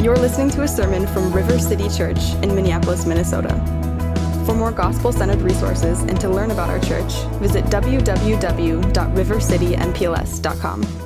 You're listening to a sermon from River City Church in Minneapolis, Minnesota. For more gospel centered resources and to learn about our church, visit www.rivercitympls.com.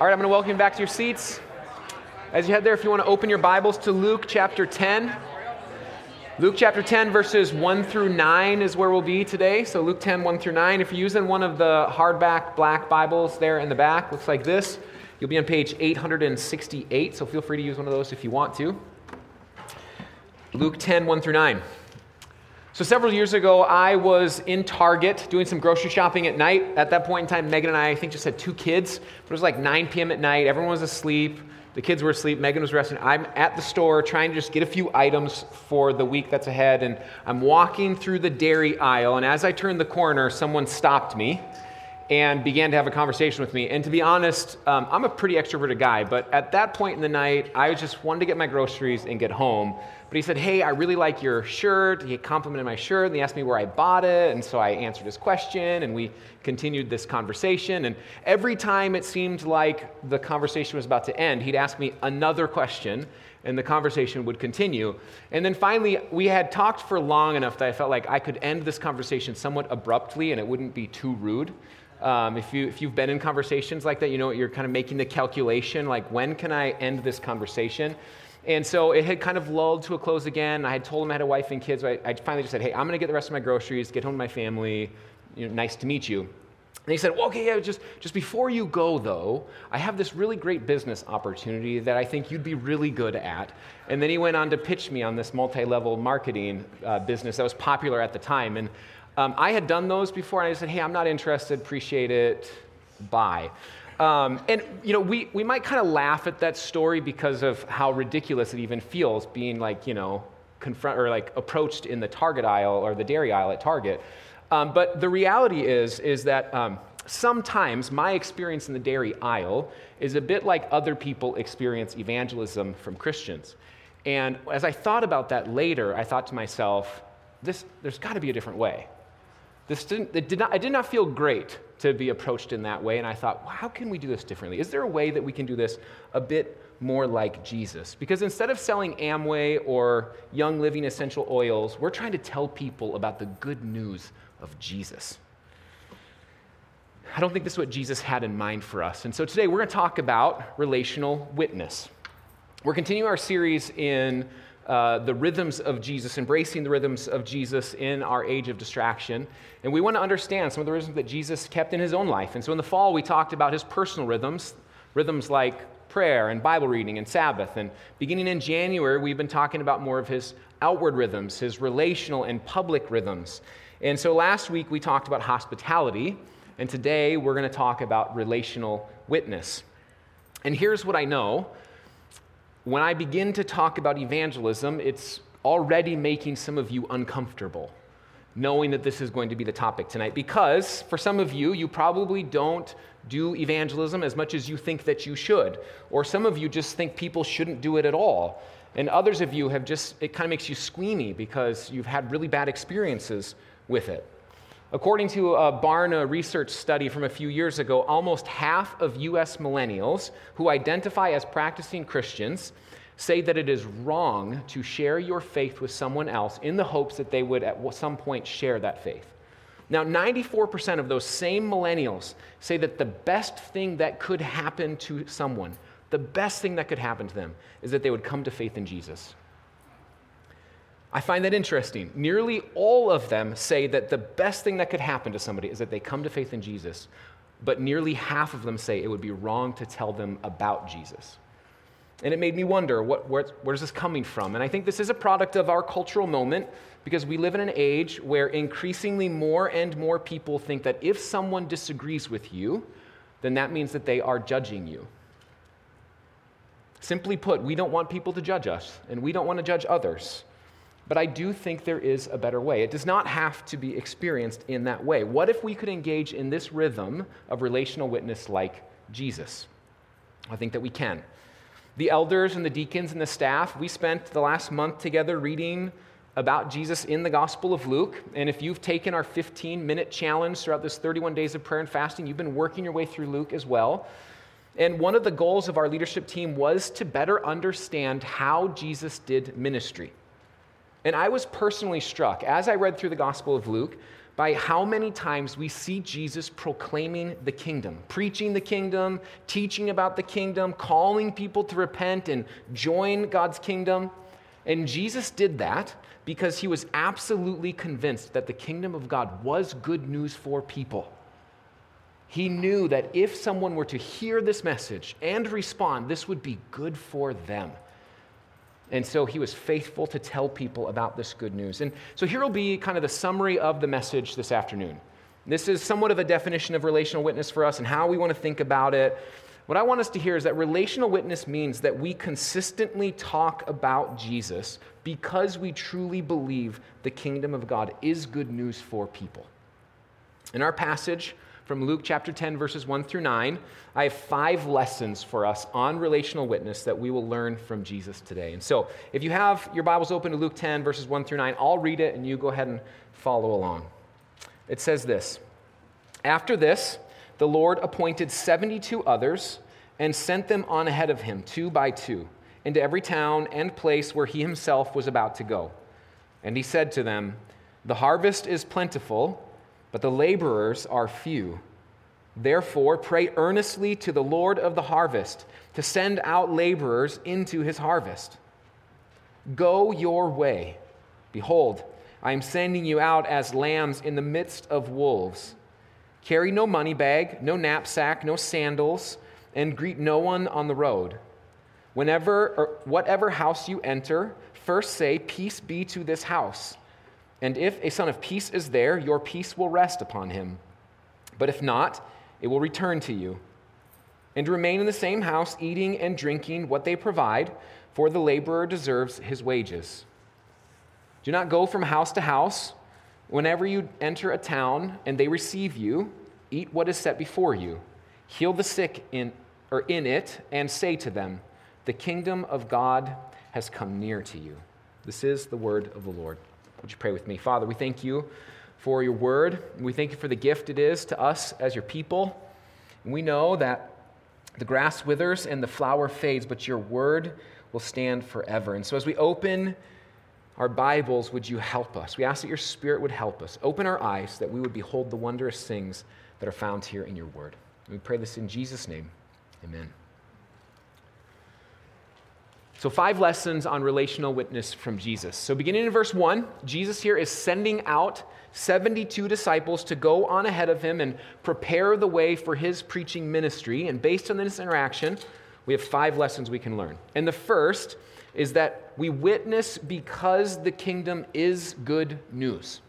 All right, I'm going to welcome you back to your seats. As you head there, if you want to open your Bibles to Luke chapter 10. Luke chapter 10, verses 1 through 9 is where we'll be today. So, Luke 10, 1 through 9. If you're using one of the hardback black Bibles there in the back, looks like this, you'll be on page 868. So, feel free to use one of those if you want to. Luke 10, 1 through 9. So, several years ago, I was in Target doing some grocery shopping at night. At that point in time, Megan and I, I think, just had two kids. But it was like 9 p.m. at night. Everyone was asleep. The kids were asleep. Megan was resting. I'm at the store trying to just get a few items for the week that's ahead. And I'm walking through the dairy aisle. And as I turned the corner, someone stopped me and began to have a conversation with me. And to be honest, um, I'm a pretty extroverted guy. But at that point in the night, I just wanted to get my groceries and get home. But he said, Hey, I really like your shirt. He complimented my shirt and he asked me where I bought it. And so I answered his question and we continued this conversation. And every time it seemed like the conversation was about to end, he'd ask me another question and the conversation would continue. And then finally, we had talked for long enough that I felt like I could end this conversation somewhat abruptly and it wouldn't be too rude. Um, if, you, if you've been in conversations like that, you know you're kind of making the calculation like, when can I end this conversation? And so it had kind of lulled to a close again. I had told him I had a wife and kids. I, I finally just said, hey, I'm going to get the rest of my groceries, get home to my family. You know, nice to meet you. And he said, well, okay, yeah, just, just before you go, though, I have this really great business opportunity that I think you'd be really good at. And then he went on to pitch me on this multi level marketing uh, business that was popular at the time. And um, I had done those before, and I said, hey, I'm not interested, appreciate it, bye. Um, and you know, we, we might kind of laugh at that story because of how ridiculous it even feels being like, you know, confront or like approached in the Target aisle or the dairy aisle at Target. Um, but the reality is, is that um, sometimes my experience in the dairy aisle is a bit like other people experience evangelism from Christians. And as I thought about that later, I thought to myself, this, there's got to be a different way. This didn't, it did not, I did not feel great to be approached in that way. And I thought, well, how can we do this differently? Is there a way that we can do this a bit more like Jesus? Because instead of selling Amway or Young Living essential oils, we're trying to tell people about the good news of Jesus. I don't think this is what Jesus had in mind for us. And so today we're going to talk about relational witness. We're continuing our series in uh, the rhythms of Jesus, embracing the rhythms of Jesus in our age of distraction. And we want to understand some of the rhythms that Jesus kept in his own life. And so in the fall, we talked about his personal rhythms, rhythms like prayer and Bible reading and Sabbath. And beginning in January, we've been talking about more of his outward rhythms, his relational and public rhythms. And so last week, we talked about hospitality. And today, we're going to talk about relational witness. And here's what I know when I begin to talk about evangelism, it's already making some of you uncomfortable, knowing that this is going to be the topic tonight. Because for some of you, you probably don't do evangelism as much as you think that you should. Or some of you just think people shouldn't do it at all. And others of you have just, it kind of makes you squeamy because you've had really bad experiences with it. According to a Barna research study from a few years ago, almost half of US millennials who identify as practicing Christians say that it is wrong to share your faith with someone else in the hopes that they would at some point share that faith. Now, 94% of those same millennials say that the best thing that could happen to someone, the best thing that could happen to them, is that they would come to faith in Jesus. I find that interesting. Nearly all of them say that the best thing that could happen to somebody is that they come to faith in Jesus, but nearly half of them say it would be wrong to tell them about Jesus. And it made me wonder what, where, where's this coming from? And I think this is a product of our cultural moment because we live in an age where increasingly more and more people think that if someone disagrees with you, then that means that they are judging you. Simply put, we don't want people to judge us, and we don't want to judge others. But I do think there is a better way. It does not have to be experienced in that way. What if we could engage in this rhythm of relational witness like Jesus? I think that we can. The elders and the deacons and the staff, we spent the last month together reading about Jesus in the Gospel of Luke. And if you've taken our 15 minute challenge throughout this 31 days of prayer and fasting, you've been working your way through Luke as well. And one of the goals of our leadership team was to better understand how Jesus did ministry. And I was personally struck as I read through the Gospel of Luke by how many times we see Jesus proclaiming the kingdom, preaching the kingdom, teaching about the kingdom, calling people to repent and join God's kingdom. And Jesus did that because he was absolutely convinced that the kingdom of God was good news for people. He knew that if someone were to hear this message and respond, this would be good for them. And so he was faithful to tell people about this good news. And so here will be kind of the summary of the message this afternoon. This is somewhat of a definition of relational witness for us and how we want to think about it. What I want us to hear is that relational witness means that we consistently talk about Jesus because we truly believe the kingdom of God is good news for people. In our passage, from Luke chapter 10, verses 1 through 9. I have five lessons for us on relational witness that we will learn from Jesus today. And so, if you have your Bibles open to Luke 10, verses 1 through 9, I'll read it and you go ahead and follow along. It says this After this, the Lord appointed 72 others and sent them on ahead of him, two by two, into every town and place where he himself was about to go. And he said to them, The harvest is plentiful but the laborers are few. Therefore, pray earnestly to the Lord of the harvest to send out laborers into his harvest. Go your way. Behold, I am sending you out as lambs in the midst of wolves. Carry no money bag, no knapsack, no sandals, and greet no one on the road. Whenever or whatever house you enter, first say, Peace be to this house. And if a son of peace is there, your peace will rest upon him. But if not, it will return to you. And remain in the same house, eating and drinking what they provide, for the laborer deserves his wages. Do not go from house to house. Whenever you enter a town and they receive you, eat what is set before you. Heal the sick in, or in it, and say to them, The kingdom of God has come near to you. This is the word of the Lord. Would you pray with me? Father, we thank you for your word. We thank you for the gift it is to us as your people. And we know that the grass withers and the flower fades, but your word will stand forever. And so as we open our Bibles, would you help us? We ask that your spirit would help us. Open our eyes that we would behold the wondrous things that are found here in your word. And we pray this in Jesus' name. Amen. So, five lessons on relational witness from Jesus. So, beginning in verse 1, Jesus here is sending out 72 disciples to go on ahead of him and prepare the way for his preaching ministry. And based on this interaction, we have five lessons we can learn. And the first is that we witness because the kingdom is good news.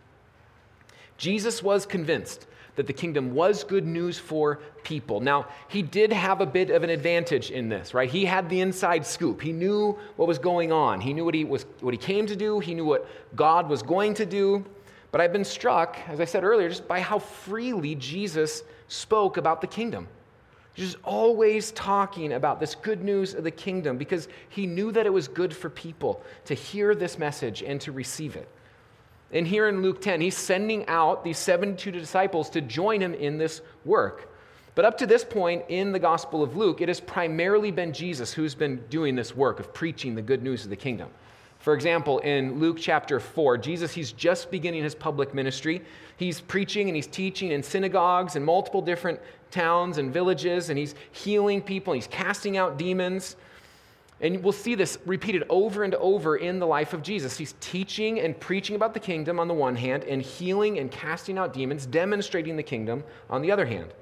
Jesus was convinced that the kingdom was good news for people. Now, he did have a bit of an advantage in this, right? He had the inside scoop. He knew what was going on. He knew what he was what he came to do. He knew what God was going to do. But I've been struck, as I said earlier, just by how freely Jesus spoke about the kingdom. Just always talking about this good news of the kingdom because he knew that it was good for people to hear this message and to receive it. And here in Luke 10, he's sending out these 72 disciples to join him in this work. But up to this point in the Gospel of Luke, it has primarily been Jesus who's been doing this work of preaching the good news of the kingdom. For example, in Luke chapter 4, Jesus, he's just beginning his public ministry. He's preaching and he's teaching in synagogues in multiple different towns and villages, and he's healing people, he's casting out demons. And we'll see this repeated over and over in the life of Jesus. He's teaching and preaching about the kingdom on the one hand, and healing and casting out demons, demonstrating the kingdom on the other hand.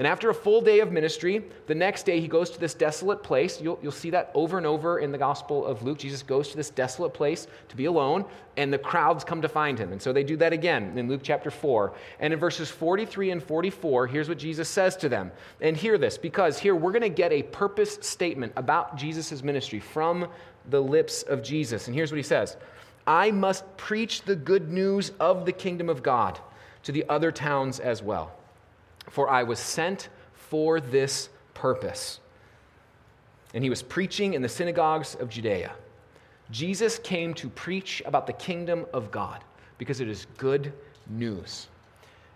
And after a full day of ministry, the next day he goes to this desolate place. You'll, you'll see that over and over in the Gospel of Luke. Jesus goes to this desolate place to be alone, and the crowds come to find him. And so they do that again in Luke chapter 4. And in verses 43 and 44, here's what Jesus says to them. And hear this, because here we're going to get a purpose statement about Jesus' ministry from the lips of Jesus. And here's what he says I must preach the good news of the kingdom of God to the other towns as well for I was sent for this purpose. And he was preaching in the synagogues of Judea. Jesus came to preach about the kingdom of God because it is good news.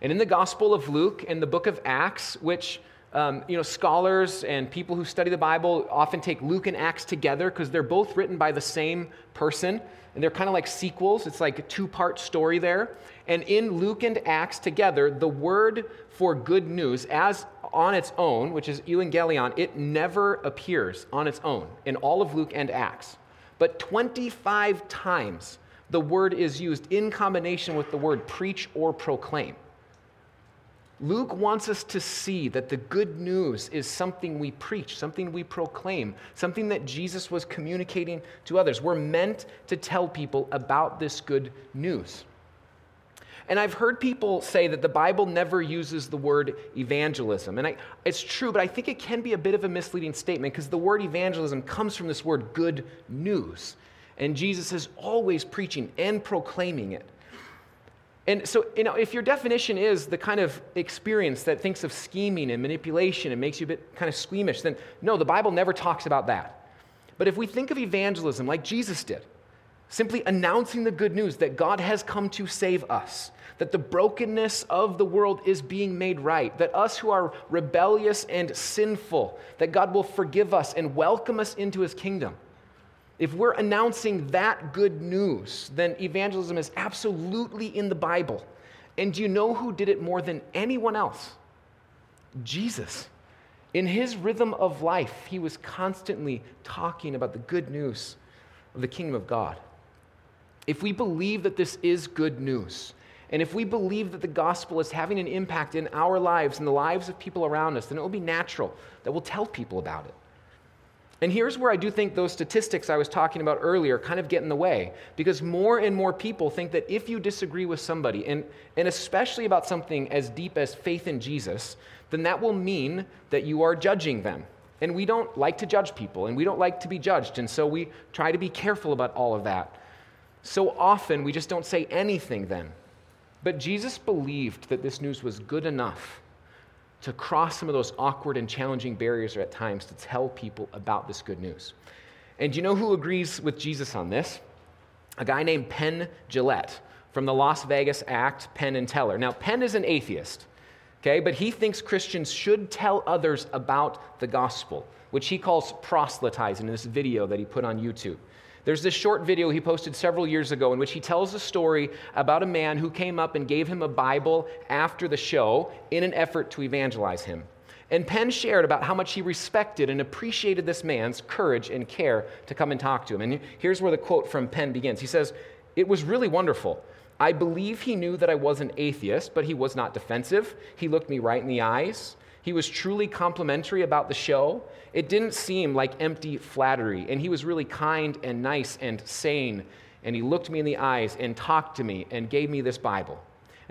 And in the Gospel of Luke and the book of Acts, which Um, you know, scholars and people who study the Bible often take Luke and Acts together because they're both written by the same person, and they're kind of like sequels. It's like a two part story there. And in Luke and Acts together, the word for good news, as on its own, which is evangelion, it never appears on its own in all of Luke and Acts. But 25 times the word is used in combination with the word preach or proclaim. Luke wants us to see that the good news is something we preach, something we proclaim, something that Jesus was communicating to others. We're meant to tell people about this good news. And I've heard people say that the Bible never uses the word evangelism. And I, it's true, but I think it can be a bit of a misleading statement because the word evangelism comes from this word good news. And Jesus is always preaching and proclaiming it. And so, you know, if your definition is the kind of experience that thinks of scheming and manipulation and makes you a bit kind of squeamish, then no, the Bible never talks about that. But if we think of evangelism like Jesus did, simply announcing the good news that God has come to save us, that the brokenness of the world is being made right, that us who are rebellious and sinful, that God will forgive us and welcome us into his kingdom. If we're announcing that good news, then evangelism is absolutely in the Bible. And do you know who did it more than anyone else? Jesus. In his rhythm of life, he was constantly talking about the good news of the kingdom of God. If we believe that this is good news, and if we believe that the gospel is having an impact in our lives and the lives of people around us, then it will be natural that we'll tell people about it. And here's where I do think those statistics I was talking about earlier kind of get in the way, because more and more people think that if you disagree with somebody, and, and especially about something as deep as faith in Jesus, then that will mean that you are judging them. And we don't like to judge people, and we don't like to be judged, and so we try to be careful about all of that. So often we just don't say anything then. But Jesus believed that this news was good enough to cross some of those awkward and challenging barriers at times to tell people about this good news. And you know who agrees with Jesus on this? A guy named Penn Jillette from the Las Vegas act Penn and Teller. Now, Penn is an atheist, okay, but he thinks Christians should tell others about the gospel, which he calls proselytizing in this video that he put on YouTube. There's this short video he posted several years ago in which he tells a story about a man who came up and gave him a Bible after the show in an effort to evangelize him. And Penn shared about how much he respected and appreciated this man's courage and care to come and talk to him. And here's where the quote from Penn begins. He says, It was really wonderful. I believe he knew that I was an atheist, but he was not defensive. He looked me right in the eyes. He was truly complimentary about the show. It didn't seem like empty flattery, and he was really kind and nice and sane. And he looked me in the eyes and talked to me and gave me this Bible.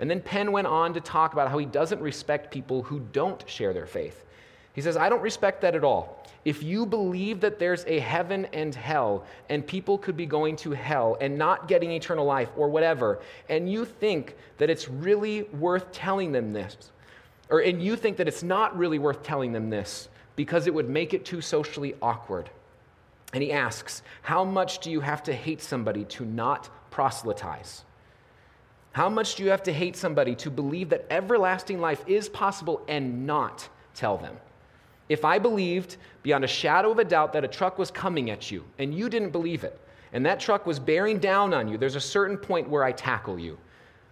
And then Penn went on to talk about how he doesn't respect people who don't share their faith. He says, I don't respect that at all. If you believe that there's a heaven and hell, and people could be going to hell and not getting eternal life or whatever, and you think that it's really worth telling them this, or and you think that it's not really worth telling them this because it would make it too socially awkward. And he asks, How much do you have to hate somebody to not proselytize? How much do you have to hate somebody to believe that everlasting life is possible and not tell them? If I believed beyond a shadow of a doubt that a truck was coming at you and you didn't believe it, and that truck was bearing down on you, there's a certain point where I tackle you.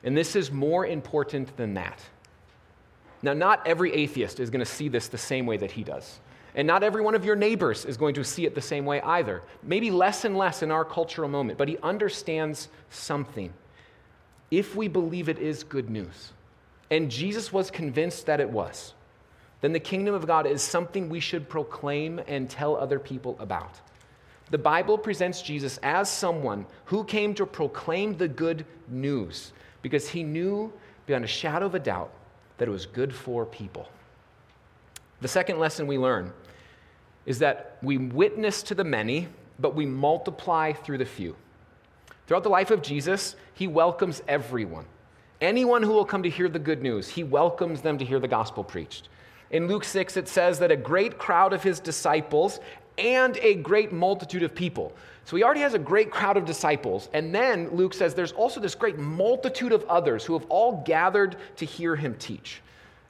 And this is more important than that. Now, not every atheist is going to see this the same way that he does. And not every one of your neighbors is going to see it the same way either. Maybe less and less in our cultural moment, but he understands something. If we believe it is good news, and Jesus was convinced that it was, then the kingdom of God is something we should proclaim and tell other people about. The Bible presents Jesus as someone who came to proclaim the good news because he knew beyond a shadow of a doubt that it was good for people. The second lesson we learn is that we witness to the many, but we multiply through the few. Throughout the life of Jesus, he welcomes everyone. Anyone who will come to hear the good news, he welcomes them to hear the gospel preached. In Luke 6, it says that a great crowd of his disciples and a great multitude of people. So he already has a great crowd of disciples. And then Luke says there's also this great multitude of others who have all gathered to hear him teach.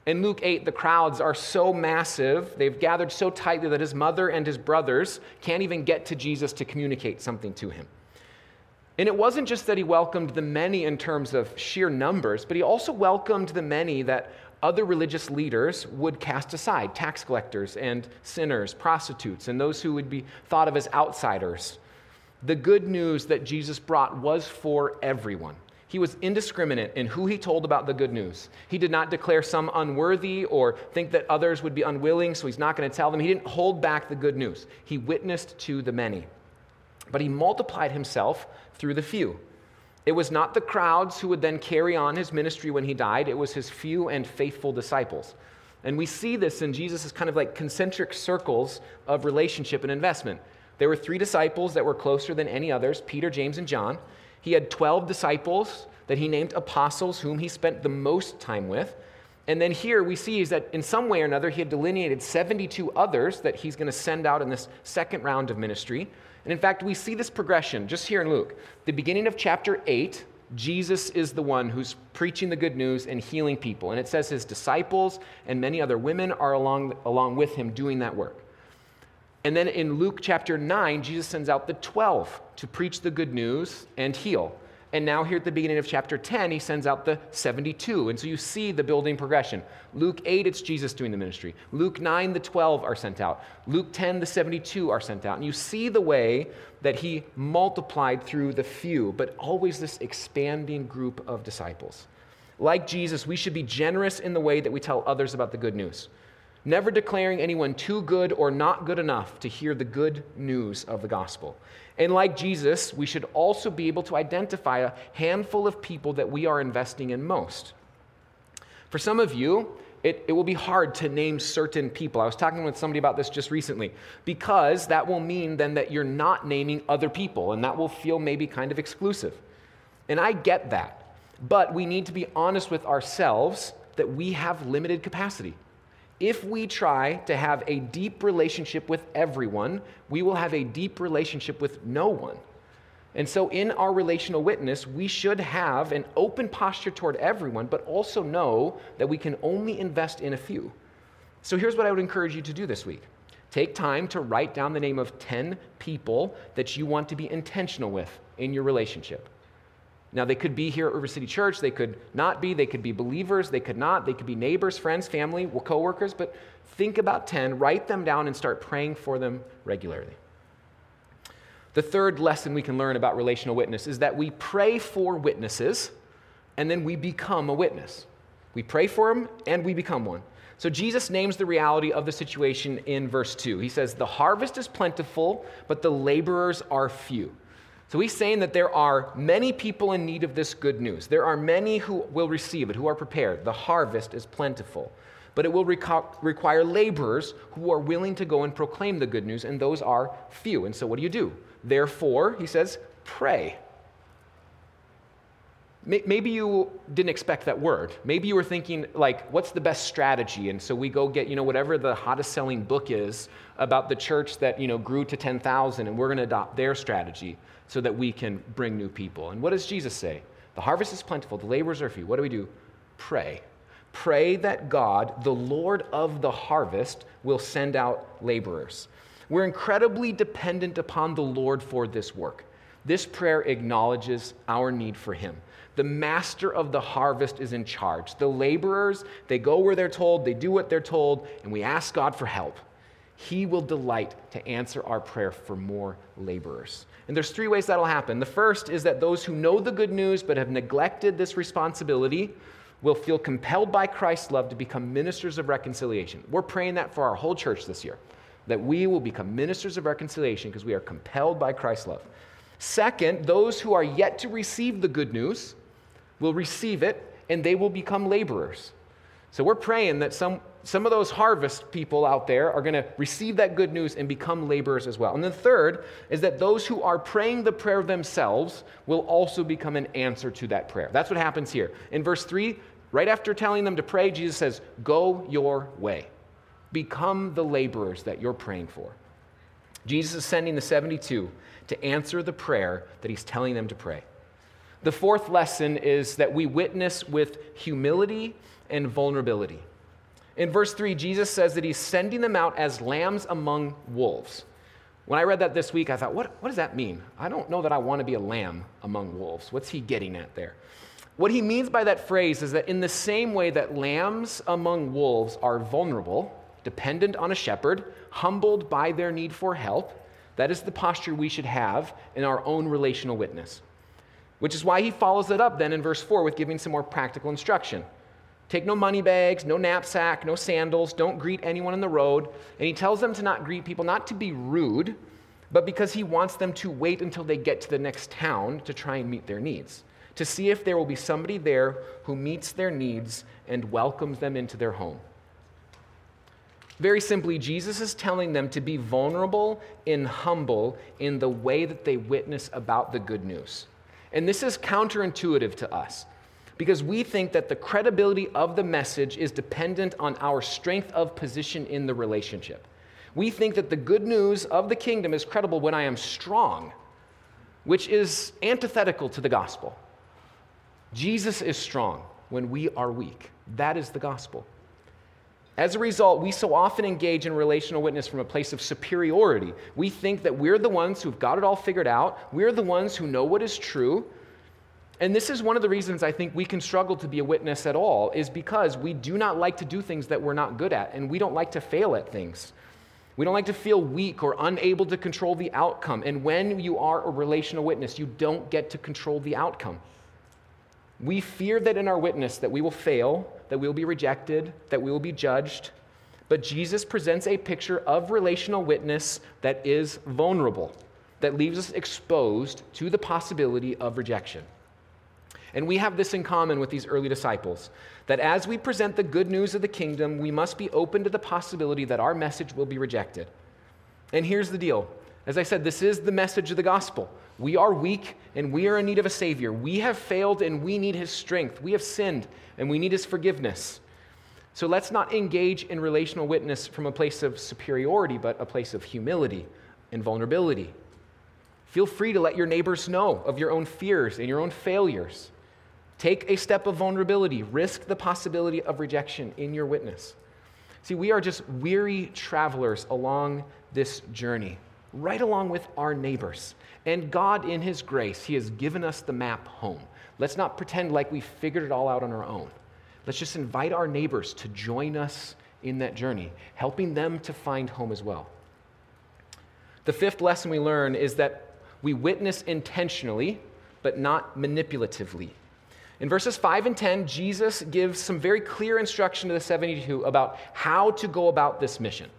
In Luke 8, the crowds are so massive, they've gathered so tightly that his mother and his brothers can't even get to Jesus to communicate something to him. And it wasn't just that he welcomed the many in terms of sheer numbers, but he also welcomed the many that other religious leaders would cast aside tax collectors and sinners, prostitutes, and those who would be thought of as outsiders. The good news that Jesus brought was for everyone. He was indiscriminate in who he told about the good news. He did not declare some unworthy or think that others would be unwilling, so he's not going to tell them. He didn't hold back the good news. He witnessed to the many. But he multiplied himself through the few. It was not the crowds who would then carry on his ministry when he died, it was his few and faithful disciples. And we see this in Jesus' kind of like concentric circles of relationship and investment. There were three disciples that were closer than any others Peter, James, and John. He had 12 disciples that he named apostles, whom he spent the most time with. And then here we see is that in some way or another, he had delineated 72 others that he's going to send out in this second round of ministry. And in fact, we see this progression just here in Luke. The beginning of chapter 8, Jesus is the one who's preaching the good news and healing people. And it says his disciples and many other women are along, along with him doing that work. And then in Luke chapter 9, Jesus sends out the 12 to preach the good news and heal. And now, here at the beginning of chapter 10, he sends out the 72. And so you see the building progression. Luke 8, it's Jesus doing the ministry. Luke 9, the 12 are sent out. Luke 10, the 72 are sent out. And you see the way that he multiplied through the few, but always this expanding group of disciples. Like Jesus, we should be generous in the way that we tell others about the good news never declaring anyone too good or not good enough to hear the good news of the gospel. And like Jesus, we should also be able to identify a handful of people that we are investing in most. For some of you, it, it will be hard to name certain people. I was talking with somebody about this just recently, because that will mean then that you're not naming other people, and that will feel maybe kind of exclusive. And I get that. But we need to be honest with ourselves that we have limited capacity. If we try to have a deep relationship with everyone, we will have a deep relationship with no one. And so, in our relational witness, we should have an open posture toward everyone, but also know that we can only invest in a few. So, here's what I would encourage you to do this week take time to write down the name of 10 people that you want to be intentional with in your relationship. Now, they could be here at River City Church, they could not be, they could be believers, they could not, they could be neighbors, friends, family, co workers, but think about 10, write them down, and start praying for them regularly. The third lesson we can learn about relational witness is that we pray for witnesses and then we become a witness. We pray for them and we become one. So Jesus names the reality of the situation in verse 2. He says, The harvest is plentiful, but the laborers are few. So he's saying that there are many people in need of this good news. There are many who will receive it, who are prepared. The harvest is plentiful. But it will require laborers who are willing to go and proclaim the good news, and those are few. And so what do you do? Therefore, he says, pray. Maybe you didn't expect that word. Maybe you were thinking, like, what's the best strategy? And so we go get, you know, whatever the hottest selling book is about the church that, you know, grew to 10,000, and we're going to adopt their strategy so that we can bring new people. And what does Jesus say? The harvest is plentiful, the laborers are few. What do we do? Pray. Pray that God, the Lord of the harvest, will send out laborers. We're incredibly dependent upon the Lord for this work. This prayer acknowledges our need for Him. The master of the harvest is in charge. The laborers, they go where they're told, they do what they're told, and we ask God for help. He will delight to answer our prayer for more laborers. And there's three ways that'll happen. The first is that those who know the good news but have neglected this responsibility will feel compelled by Christ's love to become ministers of reconciliation. We're praying that for our whole church this year, that we will become ministers of reconciliation because we are compelled by Christ's love. Second, those who are yet to receive the good news will receive it and they will become laborers. So we're praying that some, some of those harvest people out there are going to receive that good news and become laborers as well. And the third is that those who are praying the prayer themselves will also become an answer to that prayer. That's what happens here. In verse 3, right after telling them to pray, Jesus says, Go your way. Become the laborers that you're praying for. Jesus is sending the 72 to answer the prayer that he's telling them to pray. The fourth lesson is that we witness with humility and vulnerability. In verse 3, Jesus says that he's sending them out as lambs among wolves. When I read that this week, I thought, what, what does that mean? I don't know that I want to be a lamb among wolves. What's he getting at there? What he means by that phrase is that in the same way that lambs among wolves are vulnerable, dependent on a shepherd, humbled by their need for help, that is the posture we should have in our own relational witness. Which is why he follows it up then in verse 4 with giving some more practical instruction. Take no money bags, no knapsack, no sandals, don't greet anyone on the road. And he tells them to not greet people, not to be rude, but because he wants them to wait until they get to the next town to try and meet their needs, to see if there will be somebody there who meets their needs and welcomes them into their home. Very simply, Jesus is telling them to be vulnerable and humble in the way that they witness about the good news. And this is counterintuitive to us because we think that the credibility of the message is dependent on our strength of position in the relationship. We think that the good news of the kingdom is credible when I am strong, which is antithetical to the gospel. Jesus is strong when we are weak. That is the gospel. As a result, we so often engage in relational witness from a place of superiority. We think that we're the ones who've got it all figured out, we're the ones who know what is true. And this is one of the reasons I think we can struggle to be a witness at all, is because we do not like to do things that we're not good at, and we don't like to fail at things. We don't like to feel weak or unable to control the outcome. And when you are a relational witness, you don't get to control the outcome. We fear that in our witness that we will fail, that we will be rejected, that we will be judged. But Jesus presents a picture of relational witness that is vulnerable, that leaves us exposed to the possibility of rejection. And we have this in common with these early disciples that as we present the good news of the kingdom, we must be open to the possibility that our message will be rejected. And here's the deal as I said, this is the message of the gospel. We are weak and we are in need of a Savior. We have failed and we need His strength. We have sinned and we need His forgiveness. So let's not engage in relational witness from a place of superiority, but a place of humility and vulnerability. Feel free to let your neighbors know of your own fears and your own failures. Take a step of vulnerability, risk the possibility of rejection in your witness. See, we are just weary travelers along this journey right along with our neighbors. And God, in His grace, He has given us the map home. Let's not pretend like we figured it all out on our own. Let's just invite our neighbors to join us in that journey, helping them to find home as well. The fifth lesson we learn is that we witness intentionally, but not manipulatively. In verses 5 and 10, Jesus gives some very clear instruction to the 72 about how to go about this mission.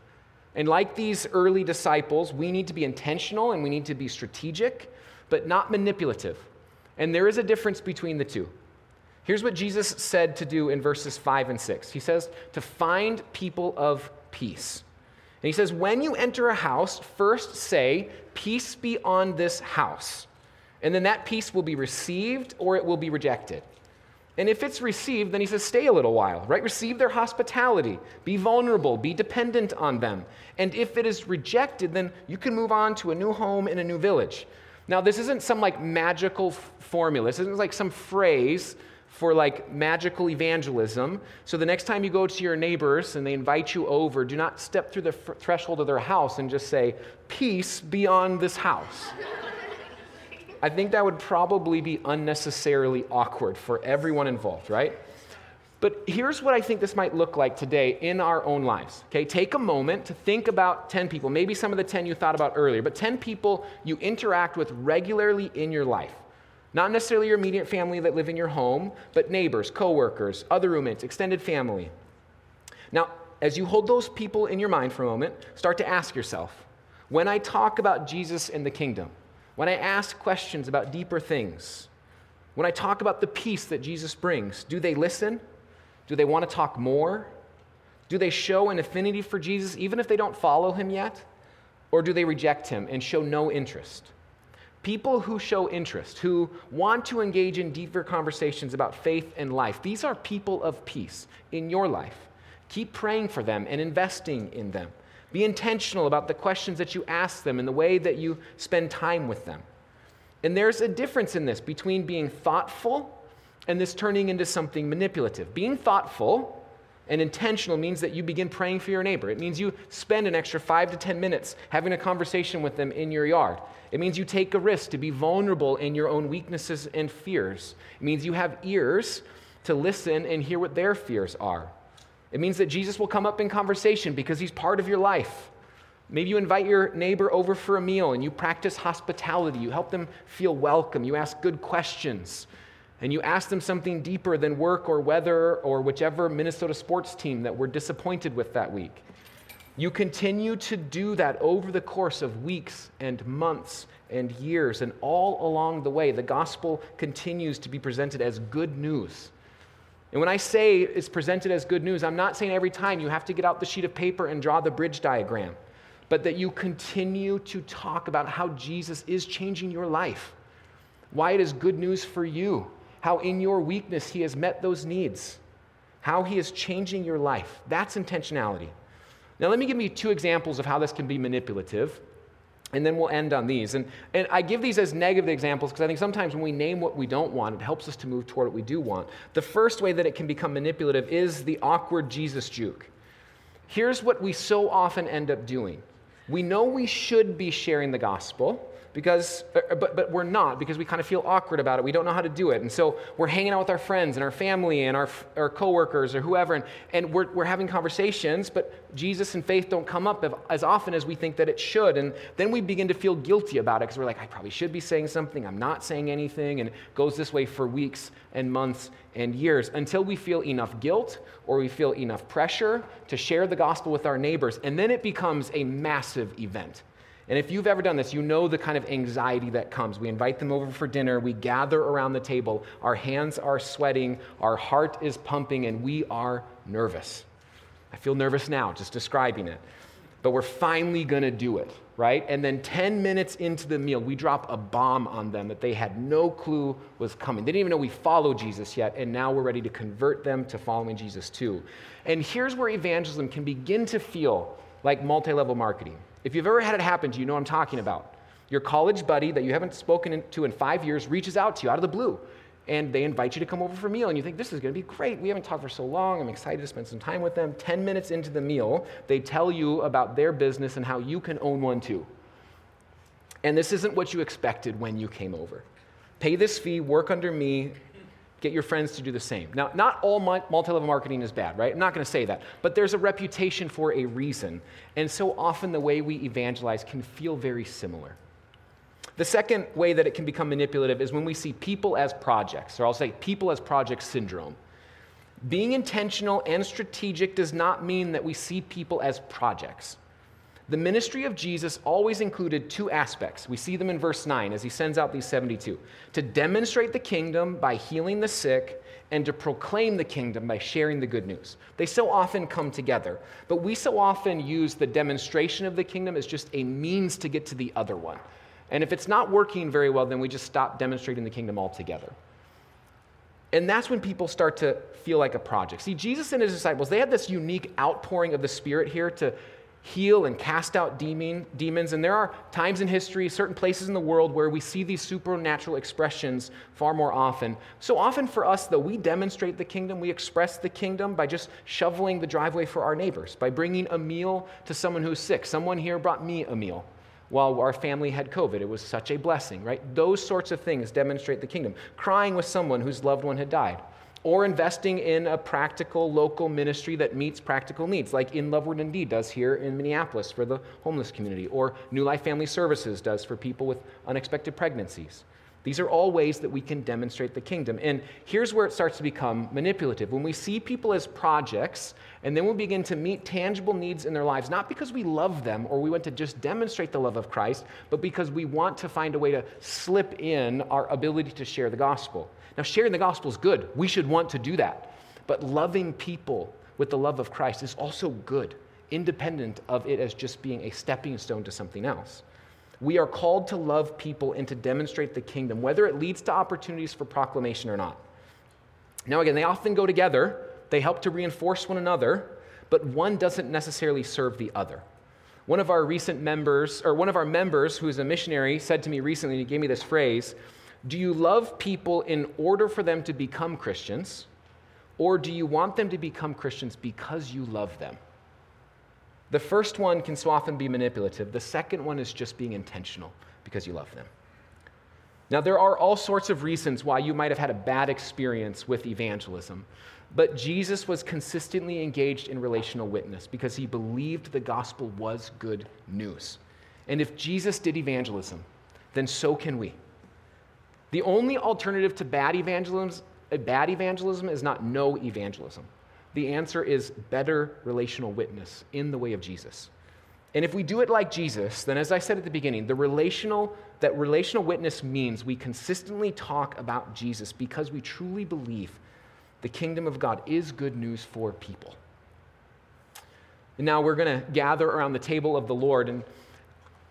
And like these early disciples, we need to be intentional and we need to be strategic, but not manipulative. And there is a difference between the two. Here's what Jesus said to do in verses 5 and 6. He says, to find people of peace. And he says, when you enter a house, first say, Peace be on this house. And then that peace will be received or it will be rejected. And if it's received, then he says, stay a little while, right? Receive their hospitality, be vulnerable, be dependent on them. And if it is rejected, then you can move on to a new home in a new village. Now, this isn't some like magical f- formula, this isn't like some phrase for like magical evangelism. So the next time you go to your neighbors and they invite you over, do not step through the f- threshold of their house and just say, Peace beyond this house. I think that would probably be unnecessarily awkward for everyone involved, right? But here's what I think this might look like today in our own lives. Okay, take a moment to think about 10 people, maybe some of the 10 you thought about earlier, but 10 people you interact with regularly in your life. Not necessarily your immediate family that live in your home, but neighbors, coworkers, other roommates, extended family. Now, as you hold those people in your mind for a moment, start to ask yourself when I talk about Jesus and the kingdom, when I ask questions about deeper things, when I talk about the peace that Jesus brings, do they listen? Do they want to talk more? Do they show an affinity for Jesus even if they don't follow him yet? Or do they reject him and show no interest? People who show interest, who want to engage in deeper conversations about faith and life, these are people of peace in your life. Keep praying for them and investing in them. Be intentional about the questions that you ask them and the way that you spend time with them. And there's a difference in this between being thoughtful and this turning into something manipulative. Being thoughtful And intentional means that you begin praying for your neighbor. It means you spend an extra five to 10 minutes having a conversation with them in your yard. It means you take a risk to be vulnerable in your own weaknesses and fears. It means you have ears to listen and hear what their fears are. It means that Jesus will come up in conversation because he's part of your life. Maybe you invite your neighbor over for a meal and you practice hospitality. You help them feel welcome. You ask good questions and you ask them something deeper than work or weather or whichever Minnesota sports team that we're disappointed with that week. You continue to do that over the course of weeks and months and years, and all along the way, the gospel continues to be presented as good news. And when I say it's presented as good news, I'm not saying every time you have to get out the sheet of paper and draw the bridge diagram, but that you continue to talk about how Jesus is changing your life, why it is good news for you, how in your weakness he has met those needs, how he is changing your life. That's intentionality. Now, let me give you two examples of how this can be manipulative, and then we'll end on these. And, and I give these as negative examples because I think sometimes when we name what we don't want, it helps us to move toward what we do want. The first way that it can become manipulative is the awkward Jesus juke. Here's what we so often end up doing we know we should be sharing the gospel because uh, but, but we're not because we kind of feel awkward about it. We don't know how to do it. And so we're hanging out with our friends and our family and our, our coworkers or whoever and, and we're, we're having conversations but jesus and faith don't come up as often as we think that it should. And then we begin to feel guilty about it because we're like i probably should be saying something. I'm not saying anything. And it goes this way for weeks and months and years until we feel enough guilt or we feel enough pressure to share the gospel with our neighbors. And then it becomes a massive event and if you've ever done this, you know the kind of anxiety that comes. We invite them over for dinner, we gather around the table, our hands are sweating, our heart is pumping, and we are nervous. I feel nervous now just describing it. But we're finally gonna do it, right? And then 10 minutes into the meal, we drop a bomb on them that they had no clue was coming. They didn't even know we followed Jesus yet, and now we're ready to convert them to following Jesus too. And here's where evangelism can begin to feel like multi level marketing. If you've ever had it happen to you, know what I'm talking about. Your college buddy that you haven't spoken to in five years reaches out to you out of the blue and they invite you to come over for a meal and you think this is going to be great. We haven't talked for so long. I'm excited to spend some time with them. 10 minutes into the meal they tell you about their business and how you can own one too. And this isn't what you expected when you came over. Pay this fee work under me Get your friends to do the same. Now, not all multi level marketing is bad, right? I'm not going to say that. But there's a reputation for a reason. And so often the way we evangelize can feel very similar. The second way that it can become manipulative is when we see people as projects, or I'll say people as project syndrome. Being intentional and strategic does not mean that we see people as projects. The ministry of Jesus always included two aspects. We see them in verse 9 as he sends out these 72 to demonstrate the kingdom by healing the sick and to proclaim the kingdom by sharing the good news. They so often come together, but we so often use the demonstration of the kingdom as just a means to get to the other one. And if it's not working very well, then we just stop demonstrating the kingdom altogether. And that's when people start to feel like a project. See, Jesus and his disciples, they had this unique outpouring of the Spirit here to heal and cast out demon, demons. And there are times in history, certain places in the world where we see these supernatural expressions far more often. So often for us, though, we demonstrate the kingdom, we express the kingdom by just shoveling the driveway for our neighbors, by bringing a meal to someone who's sick. Someone here brought me a meal while our family had COVID. It was such a blessing, right? Those sorts of things demonstrate the kingdom. Crying with someone whose loved one had died or investing in a practical local ministry that meets practical needs, like In Love Word and Deed does here in Minneapolis for the homeless community, or New Life Family Services does for people with unexpected pregnancies. These are all ways that we can demonstrate the kingdom. And here's where it starts to become manipulative. When we see people as projects, and then we begin to meet tangible needs in their lives, not because we love them or we want to just demonstrate the love of Christ, but because we want to find a way to slip in our ability to share the gospel. Now, sharing the gospel is good. We should want to do that. But loving people with the love of Christ is also good, independent of it as just being a stepping stone to something else. We are called to love people and to demonstrate the kingdom, whether it leads to opportunities for proclamation or not. Now, again, they often go together, they help to reinforce one another, but one doesn't necessarily serve the other. One of our recent members, or one of our members who is a missionary, said to me recently, and he gave me this phrase Do you love people in order for them to become Christians, Or do you want them to become Christians because you love them? The first one can so often be manipulative. The second one is just being intentional because you love them. Now, there are all sorts of reasons why you might have had a bad experience with evangelism, but Jesus was consistently engaged in relational witness because he believed the gospel was good news. And if Jesus did evangelism, then so can we. The only alternative to bad evangelism, bad evangelism is not no evangelism. The answer is better relational witness in the way of Jesus. And if we do it like Jesus, then as I said at the beginning, the relational that relational witness means we consistently talk about Jesus because we truly believe the kingdom of God is good news for people. And now we're going to gather around the table of the Lord and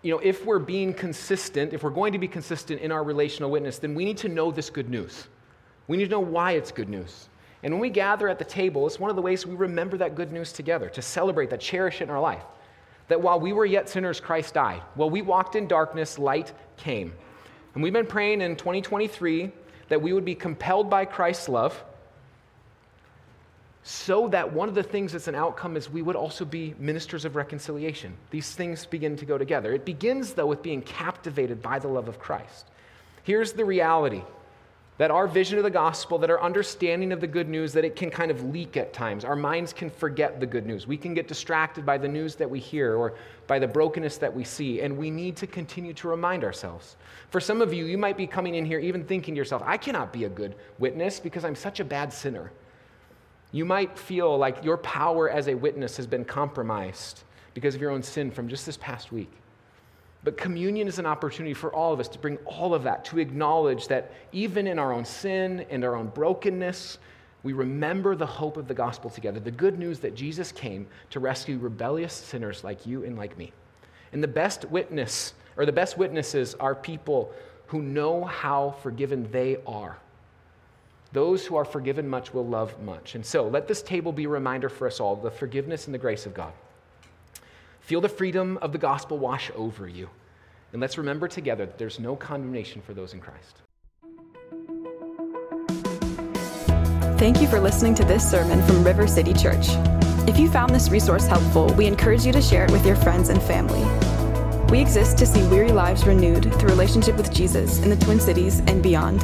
you know, if we're being consistent, if we're going to be consistent in our relational witness, then we need to know this good news. We need to know why it's good news. And when we gather at the table, it's one of the ways we remember that good news together, to celebrate that, cherish it in our life. That while we were yet sinners, Christ died. While we walked in darkness, light came. And we've been praying in 2023 that we would be compelled by Christ's love so that one of the things that's an outcome is we would also be ministers of reconciliation. These things begin to go together. It begins, though, with being captivated by the love of Christ. Here's the reality that our vision of the gospel, that our understanding of the good news, that it can kind of leak at times. Our minds can forget the good news. We can get distracted by the news that we hear or by the brokenness that we see, and we need to continue to remind ourselves. For some of you, you might be coming in here even thinking to yourself, I cannot be a good witness because I'm such a bad sinner. You might feel like your power as a witness has been compromised because of your own sin from just this past week. But communion is an opportunity for all of us to bring all of that, to acknowledge that even in our own sin and our own brokenness, we remember the hope of the gospel together, the good news that Jesus came to rescue rebellious sinners like you and like me. And the best witness, or the best witnesses, are people who know how forgiven they are. Those who are forgiven much will love much. And so let this table be a reminder for us all the forgiveness and the grace of God. Feel the freedom of the gospel wash over you. And let's remember together that there's no condemnation for those in Christ. Thank you for listening to this sermon from River City Church. If you found this resource helpful, we encourage you to share it with your friends and family. We exist to see weary lives renewed through relationship with Jesus in the Twin Cities and beyond.